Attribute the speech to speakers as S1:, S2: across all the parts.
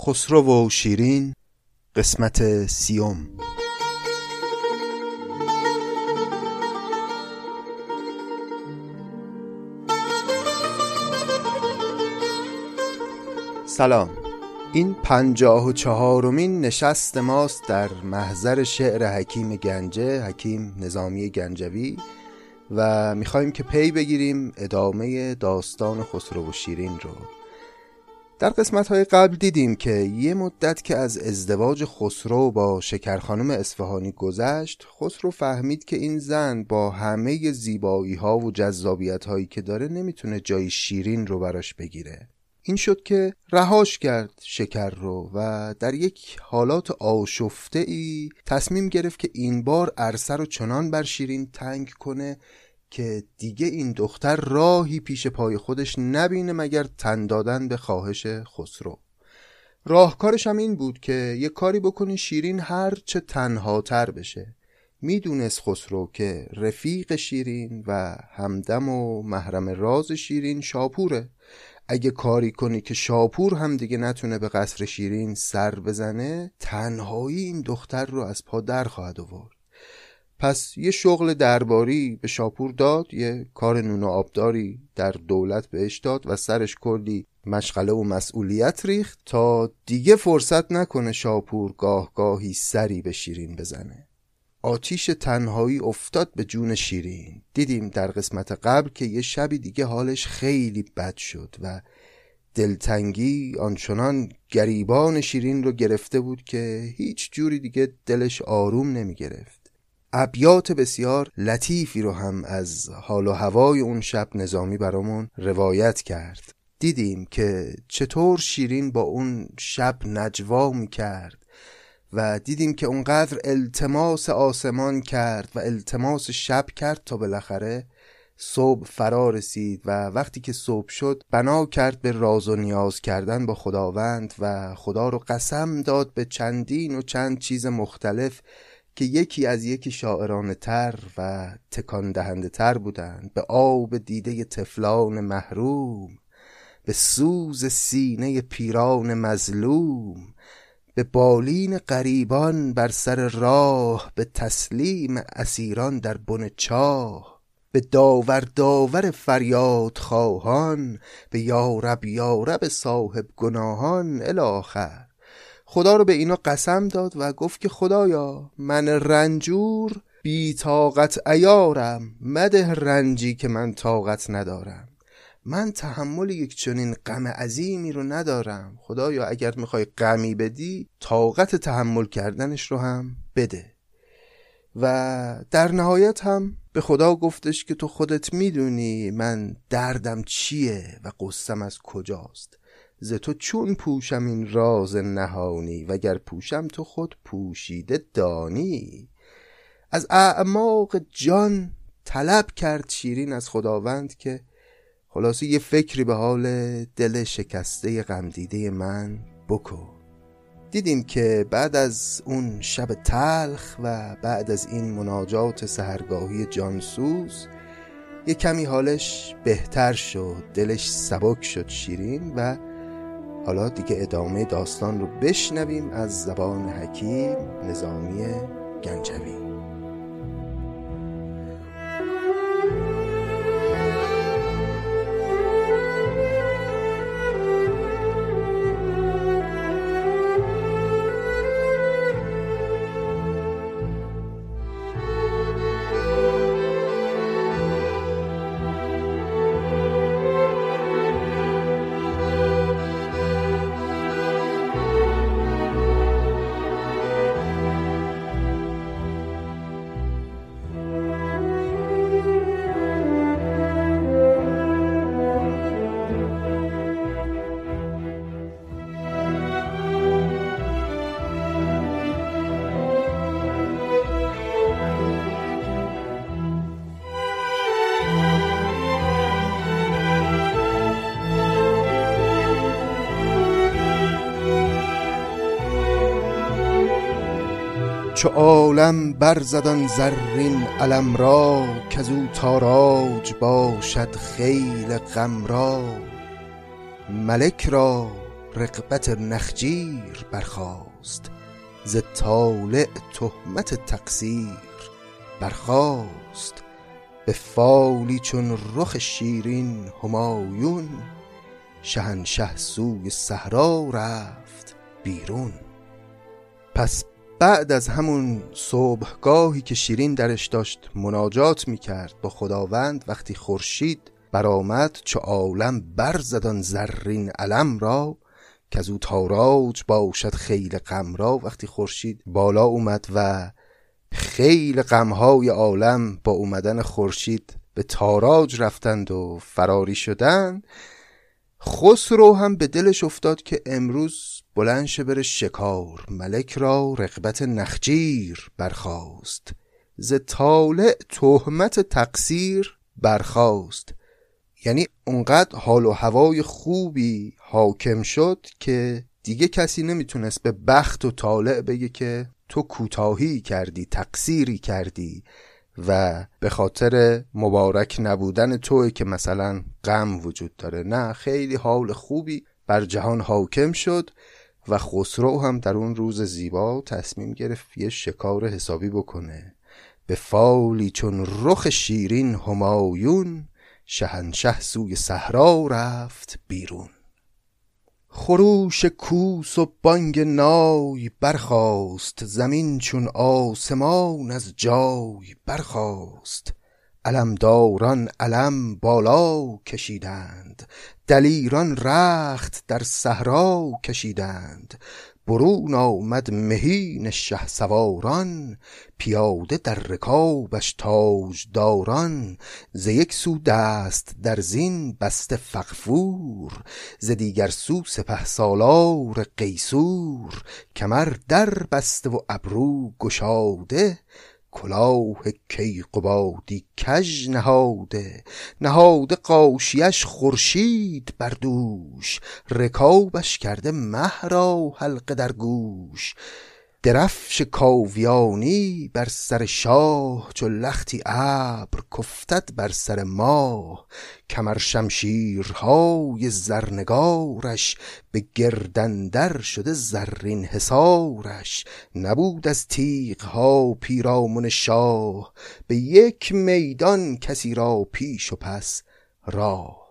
S1: خسرو و شیرین قسمت سیوم. سلام. این پنجاه و چهارمین نشست ماست در محضر شعر حکیم گنجه حکیم نظامی گنجوی و می‌خوایم که پی بگیریم ادامه داستان خسرو و شیرین رو. در قسمت های قبل دیدیم که یه مدت که از ازدواج خسرو با شکرخانم اصفهانی گذشت خسرو فهمید که این زن با همه زیبایی ها و جذابیت هایی که داره نمی‌تونه جای شیرین رو براش بگیره. این شد که رهاش کرد شکر رو و در یک حالات آشفته ای تصمیم گرفت که این بار عرصه رو چنان بر شیرین تنگ کنه که دیگه این دختر راهی پیش پای خودش نبینه مگر تن دادن به خواهش خسرو. راهکارش هم این بود که یه کاری بکنه شیرین هر چه تنهاتر بشه. می‌دونست خسرو که رفیق شیرین و همدم و محرم راز شیرین شاپوره. اگه کاری کنی که شاپور هم دیگه نتونه به قصر شیرین سر بزنه تنهایی این دختر رو از پا در خواهد آورد. پس یه شغل درباری به شاپور داد یه کار نون و آبداری در دولت بهش داد و سرش کلی مشغله و مسئولیت ریخت تا دیگه فرصت نکنه شاپور گاه گاهی سری به شیرین بزنه. آتیش تنهایی افتاد به جون شیرین. دیدیم در قسمت قبل که یه شبی دیگه حالش خیلی بد شد و دلتنگی آنچنان گریبان شیرین رو گرفته بود که هیچ جوری دیگه دلش آروم نمی گرفت ابیات بسیار لطیفی رو هم از حال و هوای اون شب نظامی برامون روایت کرد. دیدیم که چطور شیرین با اون شب نجوا می کرد و دیدیم که اونقدر التماس آسمان کرد و التماس شب کرد تا بالاخره صبح فرا رسید و وقتی که صبح شد بنا کرد به راز و نیاز کردن با خداوند و خدا رو قسم داد به چندین و چند چیز مختلف که یکی از یکی شاعرانه تر و تکان دهنده تر بودند. به آب دیده تفلان محروم به سوز سینه پیران مظلوم به بالین قریبان بر سر راه به تسلیم اسیران در بن چاه به داور داور فریاد خواهان به یارب یارب صاحب گناهان الاخر خدا رو به اینا قسم داد و گفت که خدایا من رنجور بی طاقت ایارم مده رنجی که من طاقت ندارم. من تحمل یک چنین غم عظیمی رو ندارم. خدایا اگر می‌خوای غمی بدی طاقت تحمل کردنش رو هم بده. و در نهایت هم به خدا گفتش که تو خودت می‌دونی من دردم چیه و قصم از کجاست. ز تو چون پوشم این راز نهانی وگر پوشم تو خود پوشیده دانی. از اعماق جان طلب کرد شیرین از خداوند که خلاصه یه فکری به حال دل شکسته غمدیده من بکن. دیدیم که بعد از اون شب تلخ و بعد از این مناجات سهرگاهی جانسوز یه کمی حالش بهتر شد دلش سبک شد شیرین و حالا دیگه ادامه داستان رو بشنویم از زبان حکیم نظامی گنجوی. چو عالم برزدان زرین علم را کزو تاراج باشد خیل غم را. ملک را رقبت نخجیر برخاست ز طالع تهمت تقصیر برخاست. به فالی چون رخ شیرین همایون شهنشه سوی صحرا رفت بیرون. پس بعد از همون صبحگاهی که شیرین درش داشت مناجات می‌کرد با خداوند وقتی خورشید برآمد چو عالم برزدان زرین علم را که از او تاراج باشد خیل غم را. وقتی خورشید بالا اومد و خیل غمهای عالم با اومدن خورشید به تاراج رفتند و فراری شدند خسرو هم به دلش افتاد که امروز بلند شه بره شکار ملک را رقبت نخجیر برخاست. ز طالع تهمت تقصیر برخاست. یعنی اونقدر حال و هوای خوبی حاکم شد که دیگه کسی نمی‌تونست به بخت و طالع بگه که تو کوتاهی کردی تقصیری کردی و به خاطر مبارک نبودن توی که مثلا غم وجود داره. نه خیلی حال خوبی بر جهان حاکم شد. و خسرو هم در اون روز زیبا تصمیم گرفت یه شکار حسابی بکنه. به فالی چون رخ شیرین همایون شهنشه سوی صحرا رفت بیرون. خروش کوس و بانگ نای برخاست زمین چون آسمان از جای برخاست. علمداران علم بالا کشیدند دلیران رخت در صحرا کشیدند. برون آمد مهین شه سواران پیاده در رکابش تاجداران. ز یک سو دست در زین بسته فغفور ز دیگر سو سپهسالار قیصور. کمر در بسته و ابرو گشاده کلاه کیقبادی کژ نهاده نهاده غاشیش خورشید بر دوش رکابش کرده مه را حلقه در گوش. درفش کاویانی بر سر شاه چو لختی ابر کفتد بر سر ماه. کمر شمشیرهای زرنگارش به گردندر شده زرین حصارش. نبود از تیغها پیرامون شاه. به یک میدان کسی را پیش و پس راه.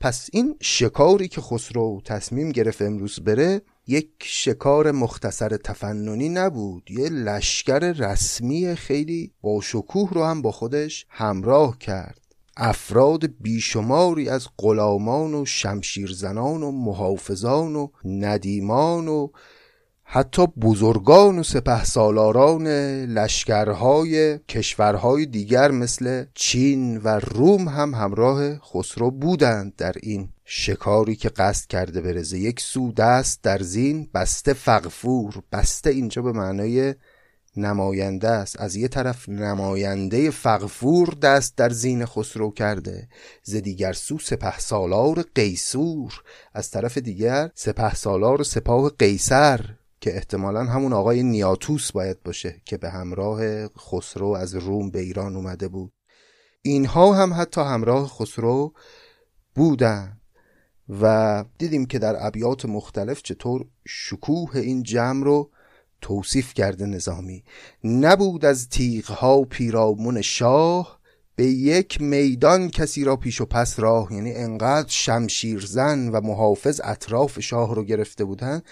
S1: پس این شکاری که خسرو تصمیم گرفت امروز بره یک شکار مختصر تفننی نبود یه لشکر رسمی خیلی با شکوه رو هم با خودش همراه کرد. افراد بیشماری از غلامان و شمشیرزنان و محافظان و ندیمان و حتی بزرگان و سپه سالاران لشکرهای کشورهای دیگر مثل چین و روم هم همراه خسرو بودند در این شکاری که قصد کرده برزه یک سو دست در زین. بسته فغفور بسته اینجا به معنای نماینده است. از یه طرف نماینده فغفور دست در زین خسرو کرده ز دیگر سو سپه سالار قیصور. از طرف دیگر سپه سالار سپاه قیصر. که احتمالا همون آقای نیاتوس باید باشه که به همراه خسرو از روم به ایران اومده بود. اینها هم حتی همراه خسرو بودن و دیدیم که در ابیات مختلف چطور شکوه این جمع رو توصیف کرده نظامی. نبود از تیغها پیرامون شاه به یک میدان کسی را پیش و پس راه یعنی انقدر شمشیرزن و محافظ اطراف شاه رو گرفته بودن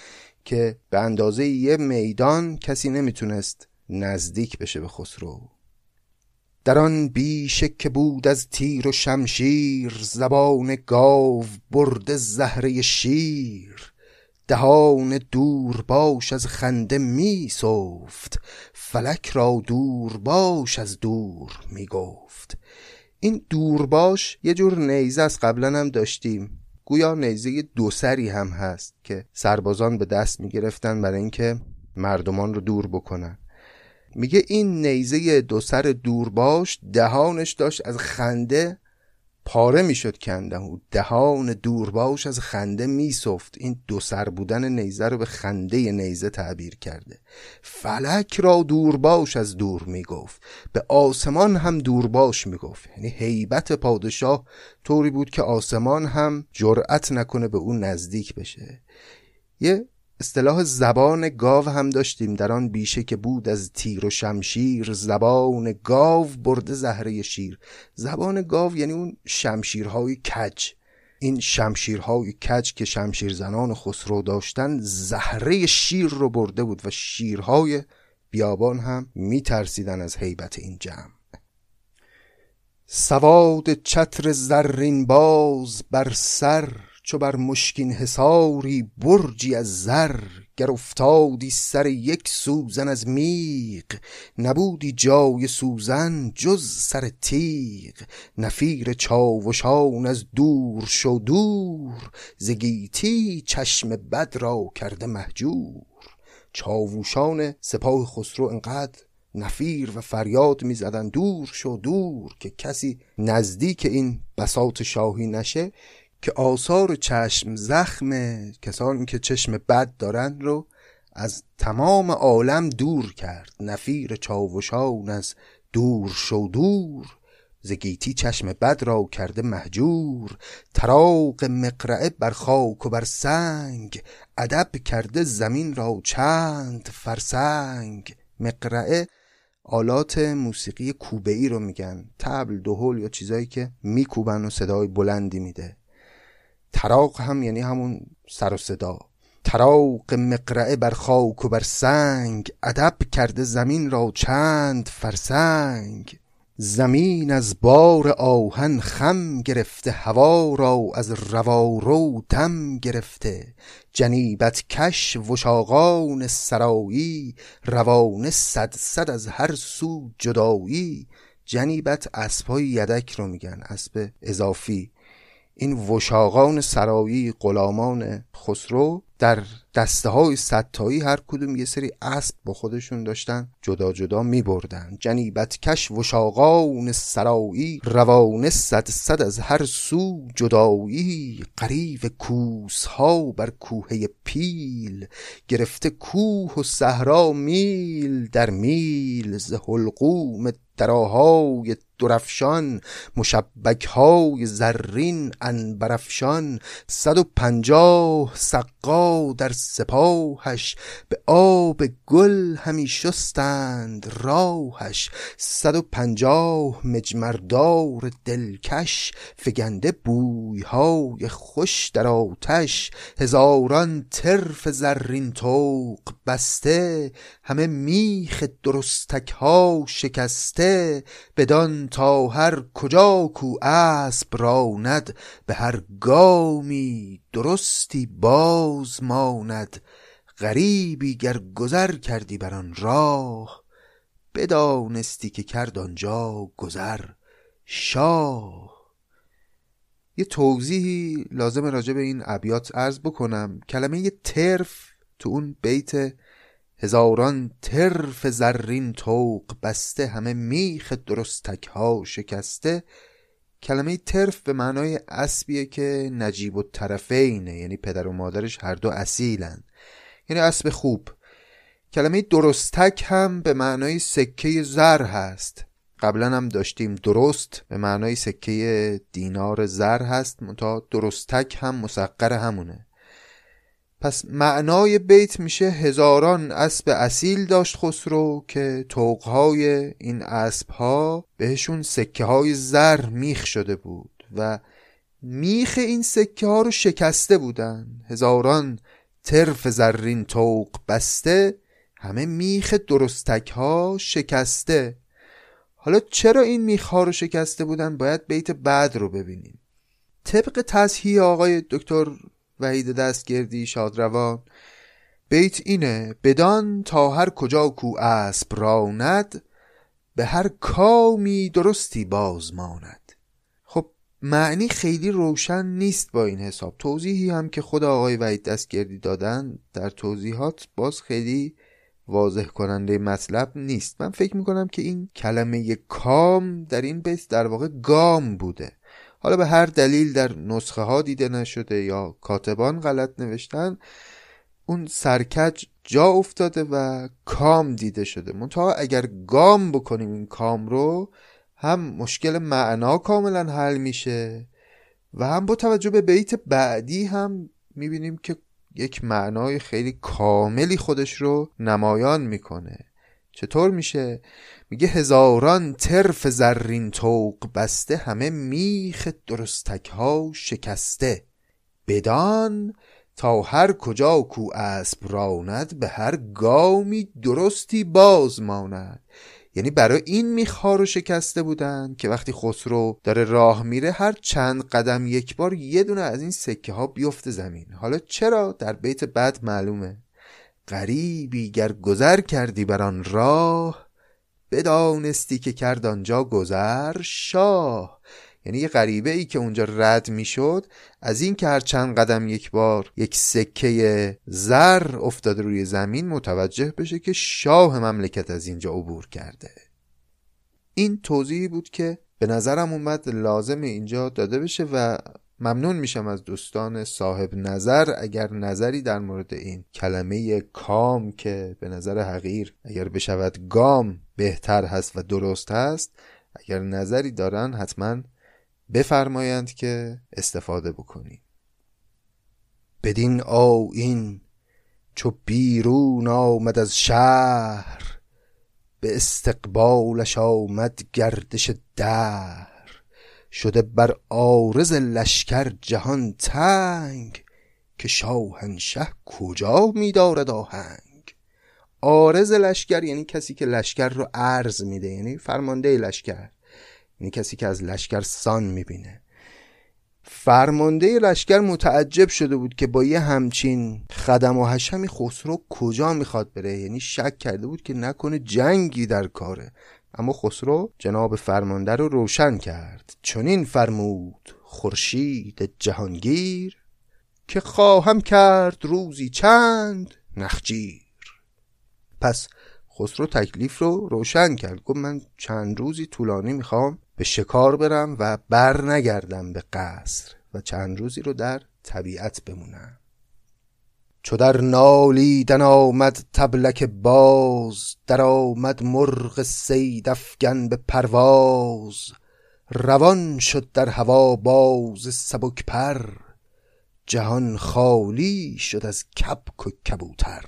S1: که به اندازه یه میدان کسی نمی‌تونست نزدیک بشه به خسرو. در آن بیشه که بود از تیر و شمشیر زبان گاو برد زهره شیر. دهان دور باش از خنده می سفت فلک را دور باش از دور می گفت این دور باش یه جور نیزه از قبلا هم داشتیم. گویا نیزه دو سری هم هست که سربازان به دست می گرفتن برای اینکه مردمان رو دور بکنن. میگه این نیزه دو سر دور باش دهانش داشت از خنده پاره می‌شد کنده و دهان دورباش از خنده میسفت. این دو سر بودن نیزه رو به خنده نیزه تعبیر کرده. فلک را دورباش از دور می‌گفت. به آسمان هم دورباش می‌گفت. یعنی هیبت پادشاه طوری بود که آسمان هم جرأت نکنه به اون نزدیک بشه. یه اصطلاح زبان گاو هم داشتیم در آن بیشه که بود از تیر و شمشیر. زبان گاو برده زهره شیر. زبان گاو یعنی اون شمشیرهای کج. این شمشیرهای کج که شمشیر زنان خسرو داشتن زهره شیر رو برده بود و شیرهای بیابان هم میترسیدن از حیبت این جمع. سواد چتر زرین باز بر سر چو بر مشکین حصاری برجی از زر گر افتادی سر یک سوزن از میغ نبودی جای سوزن جز سر تیغ. نفیر چاوشان از دور شو دور زگیتی چشم بد را کرده محجور چاووشان سپاه خسرو انقدر نفیر و فریاد می‌زدن دور شو دور که کسی نزدیک این بساط شاهی نشه. که آثار چشم زخم کسانی که چشم بد دارند رو از تمام عالم دور کرد. نفیر چاوشان از دور شو دور زگیتی چشم بد را کرده محجور تراغ مقرعه بر خاک و بر سنگ ادب کرده زمین را چند فرسنگ. مقرعه آلات موسیقی کوبه ای رو میگن تبل دهل یا چیزایی که میکوبن و صدای بلندی میده. تراق هم یعنی همون سر و صدا. تراق مقرعه بر خاک و بر سنگ ادب کرده زمین را چند فرسنگ. زمین از بار آهن خم گرفته هوا را از روارو دم گرفته. جنیبت کش وشاقان سرایی روانه صد صد از هر سو جدایی. جنیبت اسبای یدک رو میگن اسب اضافی. این وشاقان سرایی غلامان خسرو در دسته های ستایی هر کدوم یه سری اسب با خودشون داشتن جدا جدا می بردن جنیبت کش وشاقان سرایی روانه صد صد از هر سو جدایی. قریب کوس ها بر کوه پیل گرفته کوه و صحرا میل در میل. ز حلقوم دراهای درفشان مشبک های زرین انبرفشان صد و پنجاه سقا در سپاهش به آب گل همی شستند راهش. صد و پنجاه مجمردار دلکش فگنده بویهای خوش در آتش. هزاران ترف زرین توق بسته همه میخ درستک ها شکسته. بدان تا هر کجا کو اسب راند به هر گامی درستی باز ماند غریبی گر گذر کردی بر آن راه بدانستی که کرد آنجا گذر شاه. یه توضیحی لازم راجع به این ابیات عرض بکنم. کلمه یه ترف تو اون بیت هزاران ترف زرین توق بسته همه میخ درستک ها شکسته. کلمه ترف به معنای اسبیه که نجیب و طرفینه یعنی پدر و مادرش هر دو اصیلن. یعنی اسب خوب. کلمه درستک هم به معنای سکه زر هست. قبلا هم داشتیم درست به معنای سکه دینار زر هست منتها درستک هم مسقر همونه. پس معنای بیت میشه هزاران اسب اصیل داشت خسرو که توقهای این اسبها بهشون سکه های زر میخ شده بود و میخ این سکه ها رو شکسته بودن. هزاران ترف زرین توق بسته همه میخ درستک ها شکسته. حالا چرا این میخ ها رو شکسته بودن؟ باید بیت بعد رو ببینیم. طبق تصحیح آقای دکتر وحید دستگردی شادروان. بیت اینه بدان تا هر کجا کو اسب راند به هر کامی درستی باز ماند. خب معنی خیلی روشن نیست با این حساب. توضیحی هم که خود آقای وحید دستگردی دادن در توضیحات باز خیلی واضح کننده مطلب نیست. من فکر می‌کنم که این کلمه کام در این بیت در واقع گام بوده. حالا به هر دلیل در نسخه ها دیده نشده یا کاتبان غلط نوشتن اون سرکج جا افتاده و کام دیده شده. منتها اگر گام بکنیم این کام رو هم مشکل معنا کاملا حل میشه و هم با توجه به بیت بعدی هم می‌بینیم که یک معنای خیلی کاملی خودش رو نمایان می‌کنه. چطور میشه؟ میگه هزاران ترف زرین توق بسته همه میخ درستک ها شکسته. بدان تا هر کجا کو اسب راند به هر گامی درستی باز ماند. یعنی برای این میخها رو شکسته بودن که وقتی خسرو داره راه میره هر چند قدم یک بار یه دونه از این سکه ها بیفته زمین. حالا چرا؟ در بیت بعد معلومه. غریبی گر گذر کردی بر آن راه بدانستی که کرد آنجا گذر شاه. یعنی یه غریبه ای که اونجا رد می‌شد از این که هر چند قدم یک بار یک سکه زر افتاده روی زمین متوجه بشه که شاه مملکت از اینجا عبور کرده. این توضیحی بود که به نظرم اومد لازم اینجا داده بشه و ممنون میشم از دوستان صاحب نظر. اگر نظری در مورد این کلمه کام که به نظر حقیر اگر بشود گام بهتر هست و درست هست اگر نظری دارن حتما بفرمایند که استفاده بکنیم. بدین این چو بیرون آمد از شهر به استقبالش آمد گردش در. شده بر آرز لشکر جهان تنگ که شاهنشه کجا میدارد آهنگ؟ آرز لشکر یعنی کسی که لشکر رو عرض میده یعنی فرمانده لشکر یعنی کسی که از لشکر سان می‌بینه. فرمانده لشکر متعجب شده بود که با یه همچین خدم و حشمی خسرو کجا می‌خواد بره یعنی شک کرده بود که نکنه جنگی در کاره. اما خسرو جناب فرمانده رو روشن کرد. چنین فرمود خورشید جهانگیر که خواهم کرد روزی چند نخجیر. پس خسرو تکلیف رو روشن کرد. گفت من چند روزی طولانی می‌خوام به شکار برم و بر نگردم به قصر و چند روزی رو در طبیعت بمونم. چو در نالیدن آمد تبلک باز در آمد مرغ سید افگن به پرواز. روان شد در هوا باز سبک پر جهان خالی شد از کبک و کبوتر.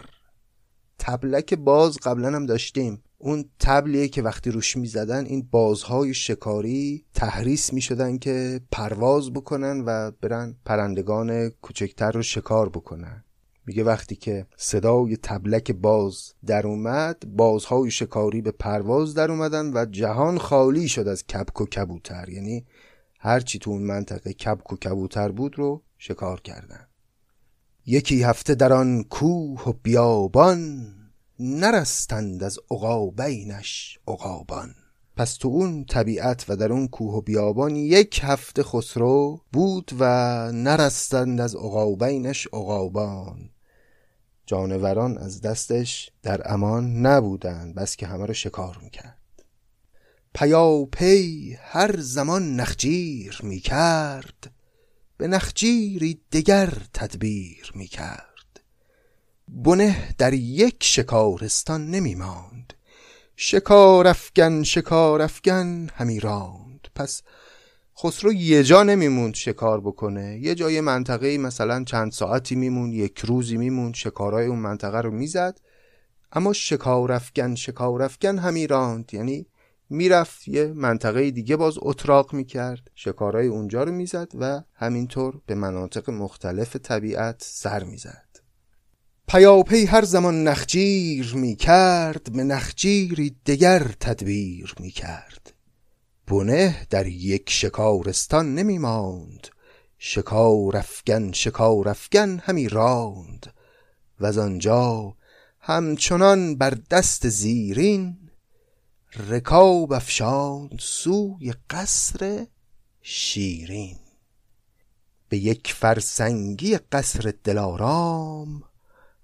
S1: تبلک باز قبلا هم داشتیم. اون تبلیه که وقتی روش می‌زدن این بازهای شکاری تحریس می‌شدن که پرواز بکنن و برن پرندگان کوچکتر رو شکار بکنن. میگه وقتی که صدای تبلک باز در اومد بازهای شکاری به پرواز در اومدن و جهان خالی شد از کبک و کبوتر. یعنی هرچی تو اون منطقه کبک و کبوتر بود رو شکار کردن. یکی هفته در آن کوه و بیابان نرستند از عقابینش عقابان. پس تو اون طبیعت و در اون کوه و بیابان یک هفته خسرو بود و نرستند از عقابینش عقابان. جانوران از دستش در امان نبودند بس که همه رو شکار می‌کرد. پیا پی هر زمان نخجیر می‌کرد به نخجیری دگر تدبیر می‌کرد. بنه در یک شکارستان نمی ماند شکار افگن شکار افگن همی راند. پس خسرو یه جا نمیموند شکار بکنه. یه جای منطقه مثلا چند ساعتی میموند یک روزی میموند شکارای اون منطقه رو می‌زد. اما شکار افگن شکار افگن همی راند. یعنی می‌رفت یه منطقه دیگه باز اتراق می‌کرد شکارای اونجا رو می‌زد و همینطور به مناطق مختلف طبیعت سر می‌زد. پیاپی هر زمان نخجیر می کرد به نخجیری دگر تدبیر می کرد بنه در یک شکارستان نمی ماند. شکار افگن شکار افگن همی راند. و از آنجا همچنان بر دست زیرین رکاب افشاند سوی قصر شیرین. به یک فرسنگی قصر دلارام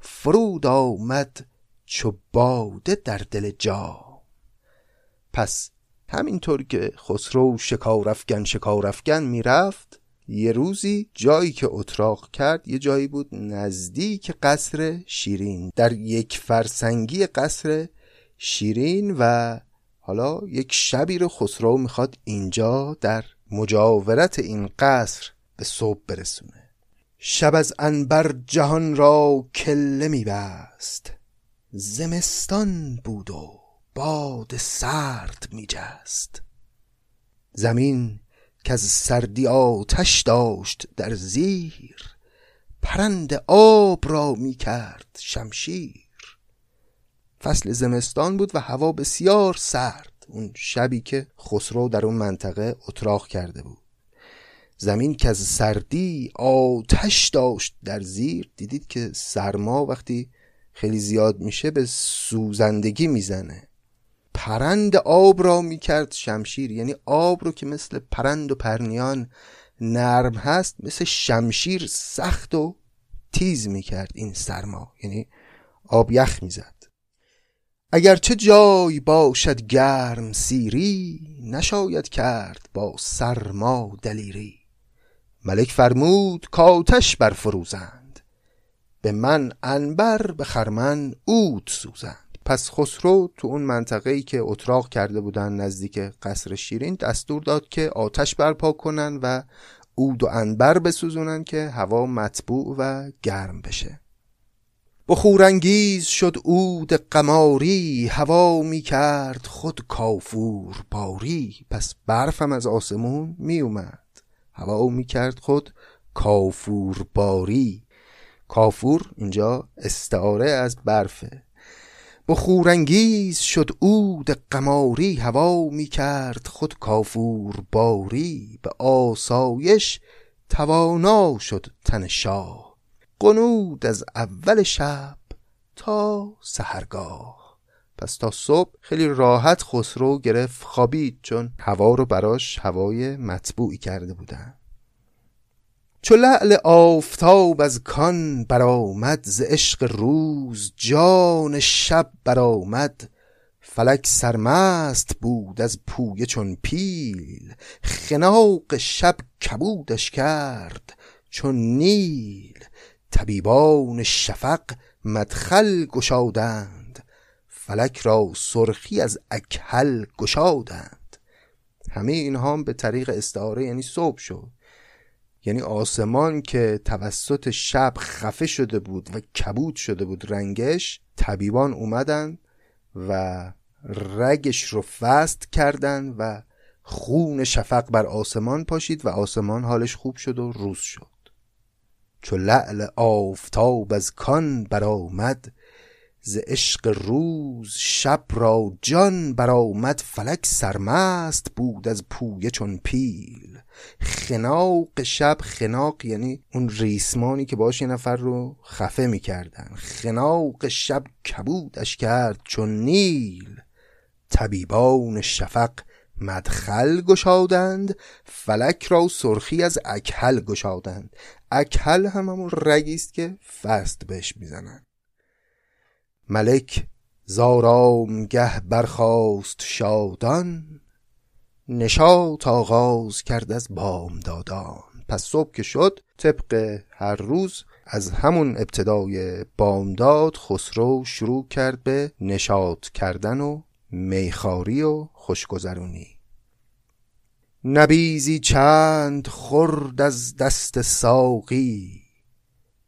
S1: فرود آمد چو باده در دل جا پس همینطور که خسرو شکارافگن شکارافگن می‌رفت یه روزی جایی که اتراق کرد یه جایی بود نزدیک قصر شیرین. در یک فرسنگی قصر شیرین و حالا یک شبی رو خسرو می‌خواد اینجا در مجاورت این قصر به صبح برسونه. شب از انبر جهان را کله می بست زمستان بود و باد سرد می جست زمین که از سردی آتش داشت در زیر پرند آب را می کرد شمشیر. فصل زمستان بود و هوا بسیار سرد. اون شبی که خسرو در اون منطقه اتراق کرده بود. زمین که از سردی آتش داشت در زیر دیدید که سرما وقتی خیلی زیاد میشه به سوزندگی می‌زنه. پرند آب را می‌کرد شمشیر. یعنی آب رو که مثل پرند و پرنیان نرم هست مثل شمشیر سخت و تیز می‌کرد این سرما. یعنی آب یخ می‌زد. اگرچه جای باشد گرم سیری نشاید کرد با سرما دلیری. ملک فرمود کاتش برفروزند به من انبر به خرمن اود سوزند. پس خسرو تو اون منطقه‌ای که اتراق کرده بودن نزدیک قصر شیرین دستور داد که آتش برپا کنن و اود و انبر بسوزونن که هوا مطبوع و گرم بشه. بخورانگیز شد اود قماری هوا می کرد خود کافور باری. پس برفم از آسمون می اومد هوا می کرد خود کافور باری. کافور اینجا استعاره از برفه. بخورانگیز شد اود قماری هوا می کرد خود کافور باری به آسایش توانا شد تن شاه. قنود از اول شب تا سهرگاه پس تا صبح خیلی راحت خسرو گرفت خوابید چون هوا رو براش هوای مطبوعی کرده بودن. چو لعل آفتاب از کان برآمد ز عشق روز جان شب برآمد. فلک سرمست بود از پویه چون پیل خناق شب کبودش کرد چون نیل. طبیبان شفق مدخل گشادند فلک را سرخی از اکحل گشادند. همه اینها به طریق استعاره یعنی صبح شد. یعنی آسمان که توسط شب خفه شده بود و کبود شده بود رنگش طبیبان اومدن و رگش رو فست کردن و خون شفق بر آسمان پاشید و آسمان حالش خوب شد و روز شد. چو لعل آفتاب از کان برآمد ز عشق روز شب را جان برآمد فلک سرمست بود از پویه چون پیل. خناق شب خناق یعنی اون ریسمانی که باش یه نفر رو خفه می‌کردن. خناق شب کبودش کرد چون نیل. طبیبان شفق مدخل گشادند فلک را سرخی از اکحل گشادند. اکحل هم همون رگی که فست بهش می‌زنن ملک گه برخاست شادان نشاط آغاز کرد از بامدادان. پس صبح که شد طبق هر روز از همون ابتدای بامداد خسرو شروع کرد به نشاط کردن و میخاری و خوشگذرونی. نبیزی چند خورد از دست ساقی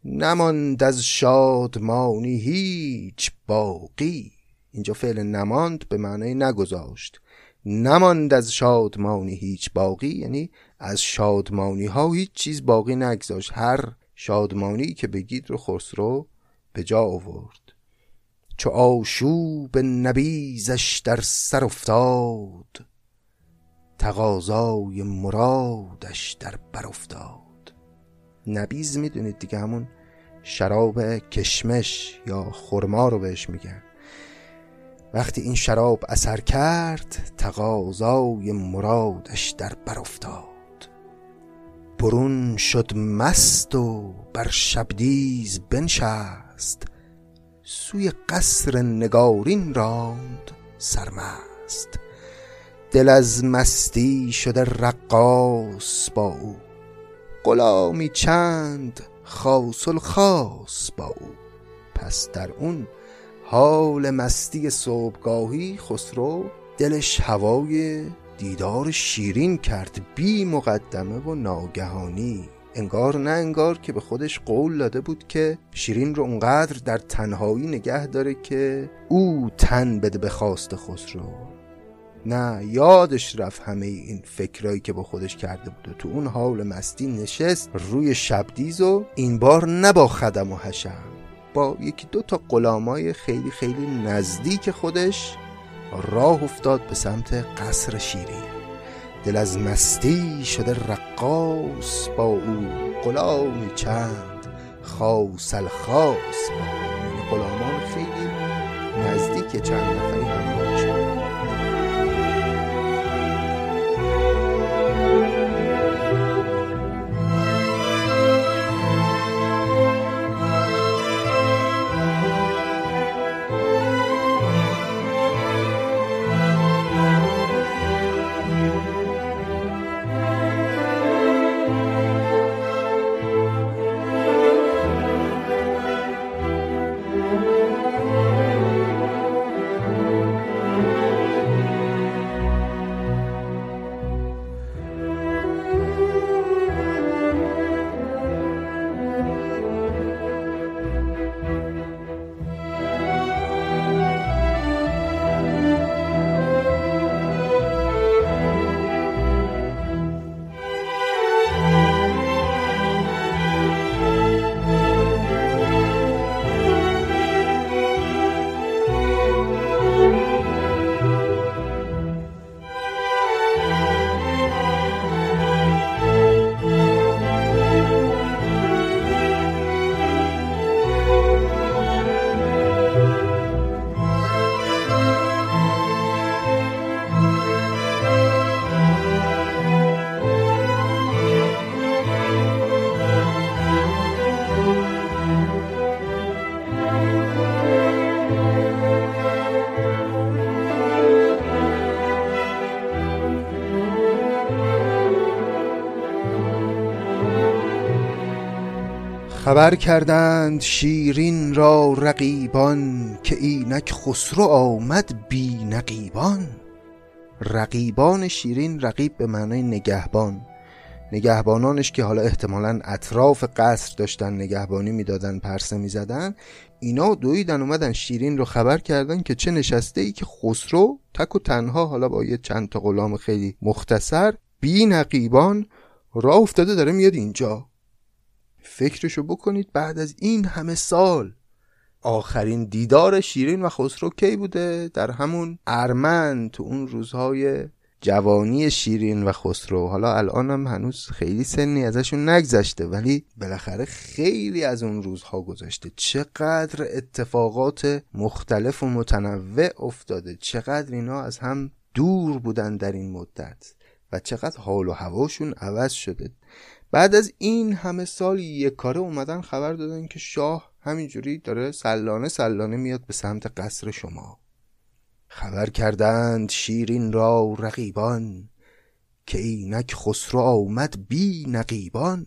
S1: نماند از شادمانی هیچ باقی. اینجا فعل نماند به معنای نگذاشت. نماند از شادمانی هیچ باقی یعنی از شادمانی ها هیچ چیز باقی نگذاشت. هر شادمانی که بگید رو خسرو به جا آورد. چو آشوب نبیزش در سر افتاد تقاضای مرادش در بر افتاد. نبیز می‌دونید دیگه همون شراب کشمش یا خرما رو بهش میگن. وقتی این شراب اثر کرد تقاضای مرادش در بر افتاد. برون شد مست و بر شبدیز بنشست. سوی قصر نگارین راند سرمست. دل از مستی شده رقاص با او. غلامی چند خاص الخاص با او. پس در اون حال مستی صبحگاهی خسرو دلش هوای دیدار شیرین کرد بی مقدمه و ناگهانی. انگار نه انگار که به خودش قول داده بود که شیرین رو اونقدر در تنهایی نگه داره که او تن بده به خواست خسرو. نه یادش رفت همه این فکرایی که با خودش کرده بود و تو اون حال مستی نشست روی شبدیز و این بار نه با خدم و حشم. با یکی دو تا غلامای خیلی خیلی نزدیک خودش راه افتاد به سمت قصر شیرین دل از مستی شده رقاص با او. غلامی چند خاص الخاص با یعنی غلامان خیلی نزدیک چند نفری خبر کردند شیرین را رقیبان که اینک خسرو آمد بی نقیبان. رقیبان شیرین رقیب به معنای نگهبان. نگهبانانش که حالا احتمالا اطراف قصر داشتن نگهبانی می‌دادن پرسه می‌زدن اینا دویدن اومدن شیرین رو خبر کردن که چه نشسته ای که خسرو تک و تنها حالا با یه چند تا غلام خیلی مختصر بی نقیبان راه افتاده داره میاد اینجا. فکرشو بکنید بعد از این همه سال. آخرین دیدار شیرین و خسرو کی بوده؟ در همون ارمن تو اون روزهای جوانی شیرین و خسرو. حالا الان هم هنوز خیلی سنی ازشون نگذشته ولی بالاخره خیلی از اون روزها گذشته. چقدر اتفاقات مختلف و متنوع افتاده. چقدر اینا از هم دور بودن در این مدت. و چقدر حال و هواشون عوض شده. بعد از این همه سال یک کاره اومدن خبر دادن که شاه همینجوری داره سلانه سلانه میاد به سمت قصر شما. خبر کردند شیرین را رقیبان که اینک خسرو آمد بی نقیبان.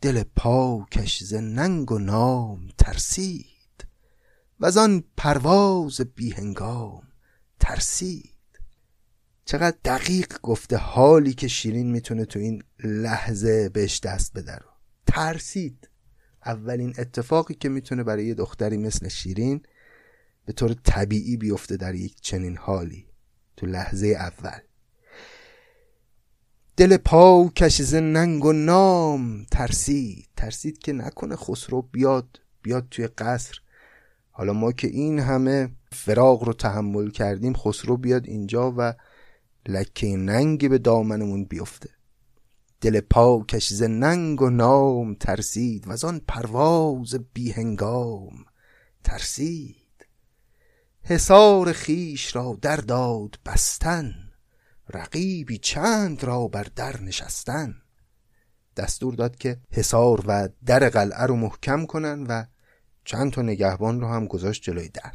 S1: دل پاکش ز ننگ و نام ترسید و آن پرواز بی هنگام ترسید. چقدر دقیق گفته حالی که شیرین می‌تونه تو این لحظه بهش دست بده رو. ترسید. اولین اتفاقی که می‌تونه برای یه دختری مثل شیرین به طور طبیعی بیفته در یک چنین حالی. تو لحظه اول. دل پا کش ننگ و نام. ترسید. ترسید که نکنه خسرو بیاد. بیاد توی قصر. حالا ما که این همه فراغ رو تحمل کردیم خسرو بیاد اینجا و لکه ننگی به دامنمون بیفته. دل پاکش ز ننگ و نام ترسید و آن پرواز بیهنگام ترسید. حصار خیش را در داد بستن رقیبی چند را بر در نشستن. دستور داد که حصار و در قلعه رو محکم کنن و چند تا نگهبان رو هم گذاشت جلوی در.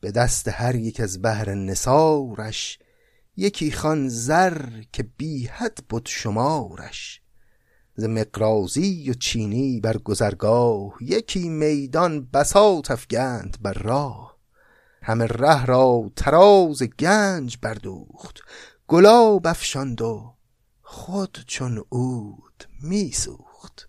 S1: به دست هر یک از بهر نصارش یکی خان زر که بی حد بود شمارش. ز مقرازی و چینی بر گذرگاه یکی میدان بساط افگند بر راه. همه ره را تراز گنج بردوخت گلاب افشاند و خود چون عود میسوخت.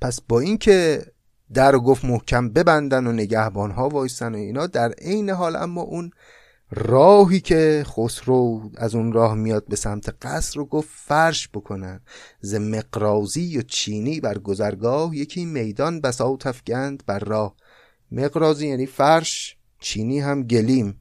S1: پس با اینکه در گفت محکم ببندن و نگهبان ها وایسن و اینا در عین حال اما اون راهی که خسرو از اون راه میاد به سمت قصر رو گفت فرش بکنن ز مقرازی و چینی بر گذرگاه یکی میدان بساط افگند بر راه. مقرازی یعنی فرش چینی هم گلیم.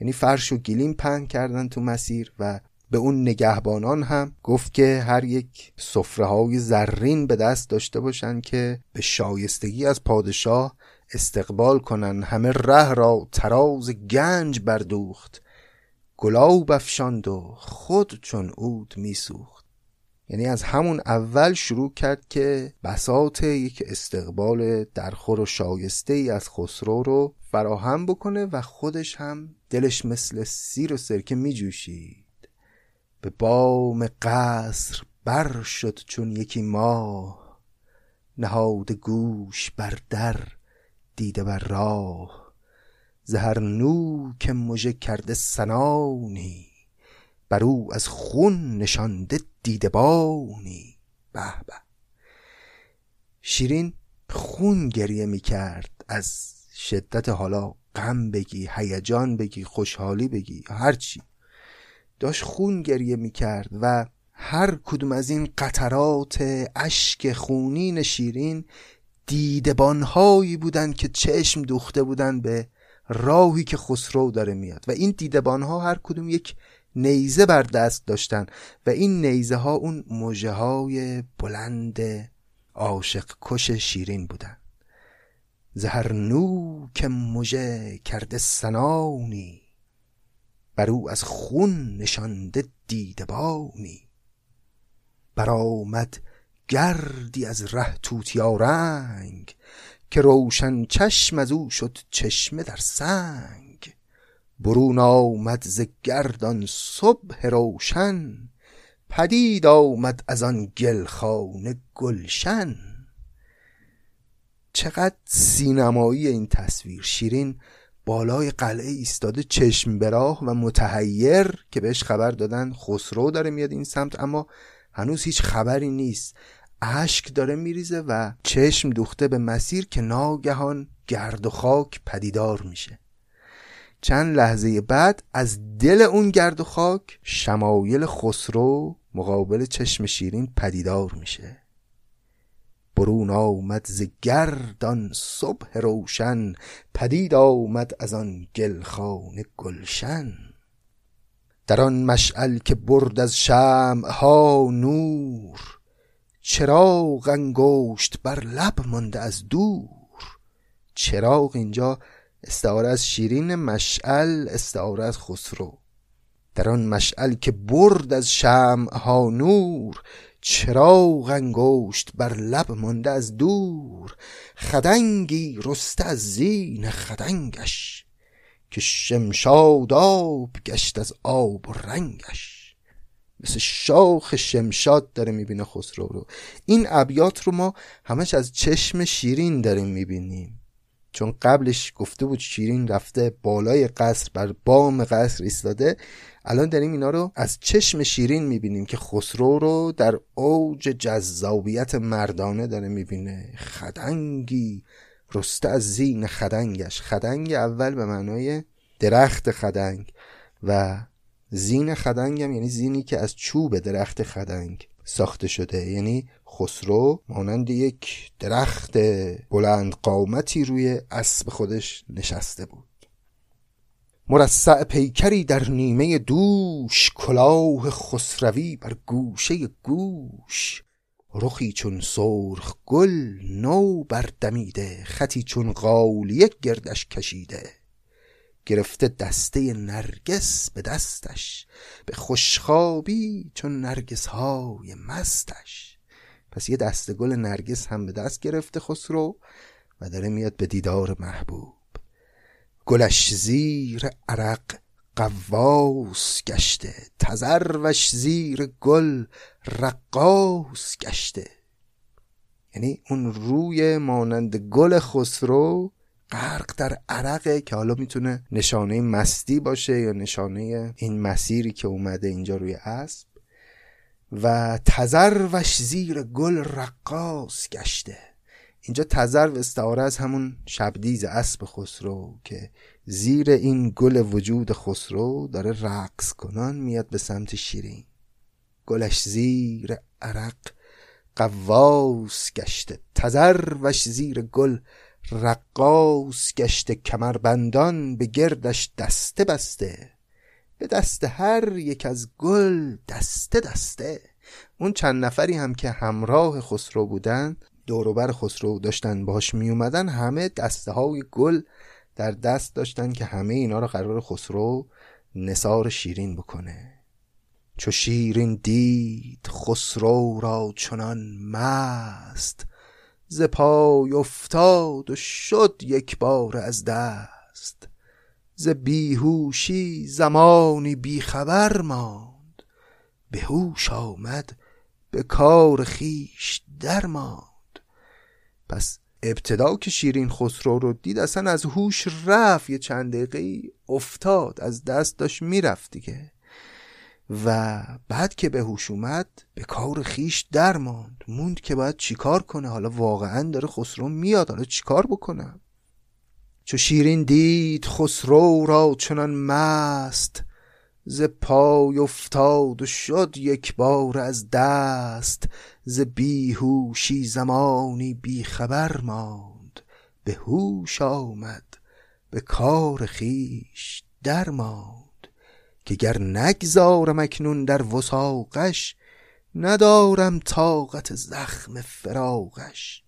S1: یعنی فرش و گلیم پهن کردن تو مسیر و به اون نگهبانان هم گفت که هر یک صفره های زرین به دست داشته باشن که به شایستگی از پادشاه استقبال کنن همه ره را تراز گنج بردوخت. گلاب افشاند و خود چون عود میسوخت. یعنی از همون اول شروع کرد که بساط یک استقبال درخور و شایسته ای از خسرو رو فراهم بکنه و خودش هم دلش مثل سیر و سرکه میجوشید. به بام قصر بر شد چون یکی ماه. نهاد گوش بر در دیده بر راه زهر نو که مژه کرده سنانی بر او از خون نشانده دیده بانی. به به. شیرین خون گریه می کرد از شدت حالا غم بگی هیجان بگی خوشحالی بگی هرچی داشت خون گریه می کرد و هر کدوم از این قطرات اشک خونین شیرین دیدبانهایی بودند که چشم دوخته بودند به راهی که خسرو داره میاد. و این دیدبانها هر کدوم یک نیزه بر دست داشتن و این نیزه ها اون موجه های بلند عاشق کش شیرین بودن زهر نو که مژه کرده سنانی بر او از خون نشانده دیدبانی. برآمد گردی از ره توتیا رنگ که روشن چشم از او شد چشمه در سنگ. برون آمد ز گردان صبح روشن پدید آمد از آن گلخانه گلشن. چقدر سینمایی این تصویر شیرین بالای قلعه ایستاده چشم براه و متحیر که بهش خبر دادن خسرو داره میاد این سمت اما هنوز هیچ خبری نیست. اشک داره میریزه و چشم دوخته به مسیر که ناگهان گرد و خاک پدیدار میشه. چند لحظه بعد از دل اون گرد و خاک شمایل خسرو مقابل چشم شیرین پدیدار میشه. برون آمد ز گردان صبح روشن پدید آمد از آن گلخانه گلشن. در آن مشعل که برد از شمع ها نور چراغ انگشت بر لب مانده از دور. چراغ اینجا استعاره از شیرین مشعل استعاره از خسرو. در آن مشعل که برد از شمع ها نور چراغ انگشت بر لب مانده از دور. خدنگی رسته از زین خدنگش که شمشاداب گشت از آب و رنگش. مثل شاخ شمشاد داره می‌بینه خسرو رو. این ابیات رو ما همش از چشم شیرین داریم می‌بینیم. چون قبلش گفته بود شیرین رفته بالای قصر بر بام قصر ایستاده. الان داریم اینا رو از چشم شیرین می‌بینیم که خسرو رو در اوج جذابیت مردانه داره می‌بینه. خدنگی. رسته از زین خدنگش. خدنگ اول به معنای درخت خدنگ و زین خدنگ هم یعنی زینی که از چوب درخت خدنگ ساخته شده یعنی خسرو مانند یک درخت بلند قامتی روی اسب خودش نشسته بود. مرصع پیکری در نیمه دوش کلاه خسروی بر گوشه گوش. رخی چون سرخ گل نو بردمیده خطی چون غالیه گردش کشیده. گرفته دسته نرگس به دستش به خوشخوابی چون نرگس های مستش. پس یه دسته گل نرگس هم به دست گرفته خسرو و داره میاد به دیدار محبوب. گلش زیر عرق قواس گشته تزروش زیر گل رقاس گشته. یعنی اون روی مانند گل خسرو غرق در عرقه که حالا می‌تونه نشانه مستی باشه یا نشانه این مسیری که اومده اینجا روی اسب. و تذروش زیر گل رقاص گشته. اینجا تذرو استعاره از همون شبدیز اسب خسرو که زیر این گل وجود خسرو داره رقص کنان میاد به سمت شیرین. گلش زیر عرق قواس گشته. تذروش زیر گل رقاص گشته کمربندان به گردش دسته بسته. به دست هر یک از گل دسته دسته. اون چند نفری هم که همراه خسرو بودن دوروبر خسرو داشتن باش می اومدن همه دسته های گل در دست داشتن که همه اینا رو قرار خسرو نصار شیرین بکنه. چو شیرین دید خسرو را چنان مست ز پای افتاد و شد یک بار از دست. ز بیهوشی زمانی بیخبر ماند. به هوش آمد به کار خیش در ماند. پس ابتدا که شیرین خسرو رو دید اصلا از هوش رفت یه چند دقیقه افتاد از دست داشت می‌رفت دیگه. و بعد که به هوش اومد به کار خیش در ماند. موند که باید چیکار کنه. حالا واقعا داره خسرو میاد. حالا چیکار بکنم چو شیرین دید خسرو را چنان مست ز پای افتاد و شد یک بار از دست. ز بیهوشی زمانی بیخبر ماند. به هوش آمد به کار خیش در ماند. که گر نگذارم اکنون در وساقش ندارم طاقت زخم فراقش.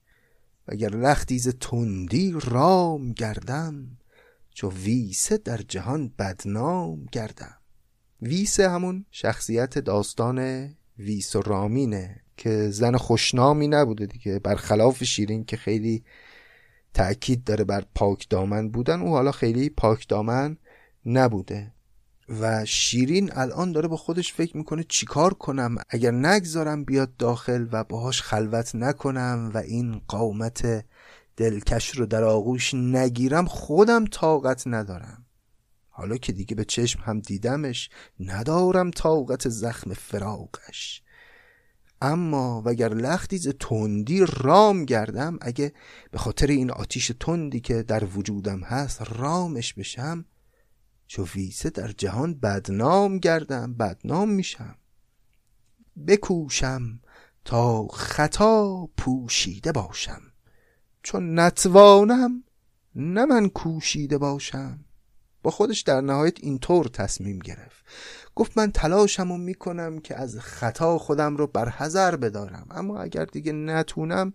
S1: وگر لختی ز تندی رام گردم چو ویسه در جهان بدنام گردم. ویسه همون شخصیت داستان ویس و رامینه که زن خوشنامی نبوده دیگه. برخلاف شیرین که خیلی تأکید داره بر پاک دامن بودن او حالا خیلی پاک دامن نبوده. و شیرین الان داره با خودش فکر می‌کنه چیکار کنم؟ اگر نگذارم بیاد داخل و باهاش خلوت نکنم و این قامت دلکش رو در آغوش نگیرم خودم طاقت ندارم. حالا که دیگه به چشم هم دیدمش ندارم طاقت زخم فراقش. اما وگر لختی ز تندی رام گردم اگه به خاطر این آتیش تندی که در وجودم هست رامش بشم چو ویسه در جهان بدنام گردم بدنام میشم. بکوشم تا خطا پوشیده باشم. چون نتوانم نه من کوشیده باشم. با خودش در نهایت اینطور تصمیم گرفت. گفت من تلاشمو می‌کنم که از خطا خودم رو برحضر بدارم. اما اگر دیگه نتونم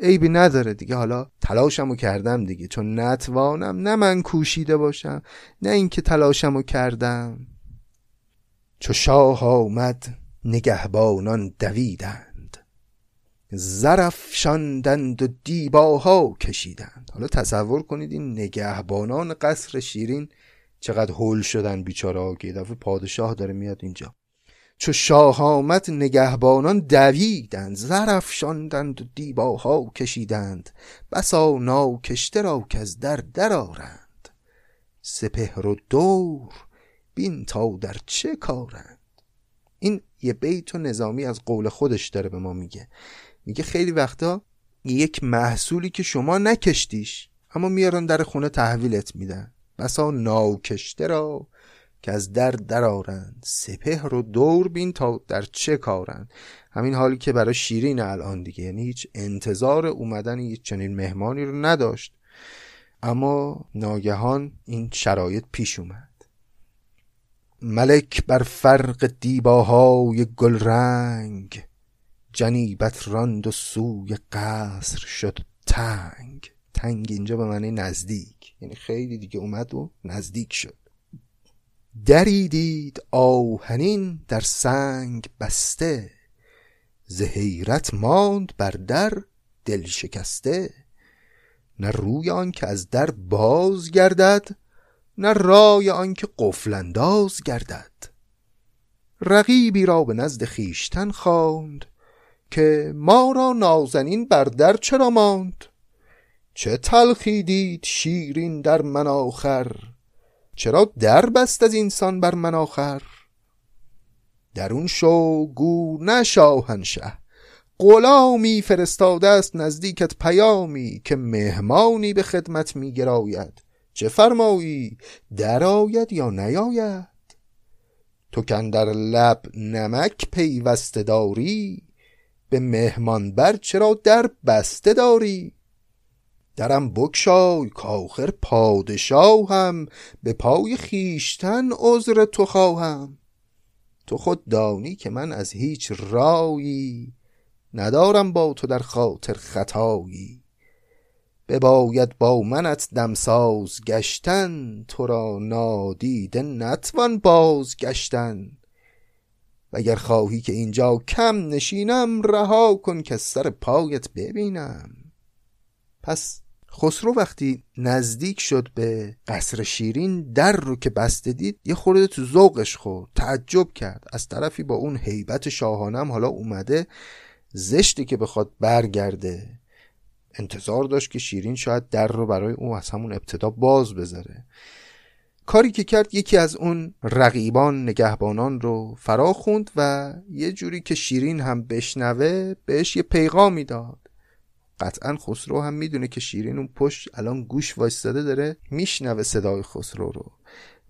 S1: عیبی نداره دیگه. حالا تلاشمو کردم دیگه. چون نتوانم نه من کوشیده باشم نه اینکه تلاشمو کردم. چو شاه آمد نگهبانان دویدند. زرف شاندند و دیباها کشیدند. حالا تصور کنید این نگهبانان قصر شیرین چقدر هول شدن بیچاره که دفعه پادشاه داره میاد اینجا. چو شاه آمد نگهبانان دویدند زرفشاندند و دیباها کشیدند. بسا ناکشته را که از در درارند سپهر و دور بین تا در چه کارند؟ این یه بیت و نظامی از قول خودش داره به ما میگه. میگه خیلی وقتا یک محصولی که شما نکشتیش اما میارن در خونه تحویلت میدن. بسا ناکشته را که از در درارند سپهر و دور بین تا در چه کارند. همین حالی که برای شیرین الان دیگه. یعنی هیچ انتظار اومدن هیچ چنین مهمانی رو نداشت. اما ناگهان این شرایط پیش اومد. ملک بر فرق دیباهای گل رنگ جنیبت راند و سوی قصر شد تنگ. تنگ اینجا به معنی نزدیک. یعنی خیلی دیگه اومد و نزدیک شد. دری دید آهنین در سنگ بسته. ز حیرت ماند بر در دل شکسته. نه روی آن که از در باز گردد نه رای آن که قفل انداز گردد. رقیبی را به نزد خیشتن خواند که ما را نازنین بر در چرا ماند؟ چه تلخی دید شیرین در من آخر؟ چرا در بست از اینسان بر من آخر؟ درون شو گو نه شاهنشه غلامی فرستاده است نزدیکت پیامی که مهمانی به خدمت میگراید چه فرمایی؟ درآید یا نیاید؟ تو در لب نمک پیوسته داری به مهمان بر چرا در بسته داری؟ درم بکشای کاخر پادشاهم به پای خیشتن عذر تو خواهم. تو خود دانی که من از هیچ رایی ندارم با تو در خاطر خطایی. بباید با منت دمساز گشتن تو را نادیده نتوان باز گشتن وگر خواهی که اینجا کم نشینم رها کن که سر پایت ببینم. پس خسرو وقتی نزدیک شد به قصر شیرین در رو که بسته دید یه خورده تو ذوقش خورد تعجب کرد. از طرفی با اون هیبت شاهانم حالا اومده زشتی که بخواد برگرده. انتظار داشت که شیرین شاید در رو برای اون از همون ابتدا باز بذاره. کاری که کرد یکی از اون رقیبان نگهبانان رو فرا خوند و یه جوری که شیرین هم بشنوه بهش یه پیغامی داد. قطعا خسرو هم می‌دونه که شیرین اون پشت الان گوش وایستاده داره میشنوه صدای خسرو رو.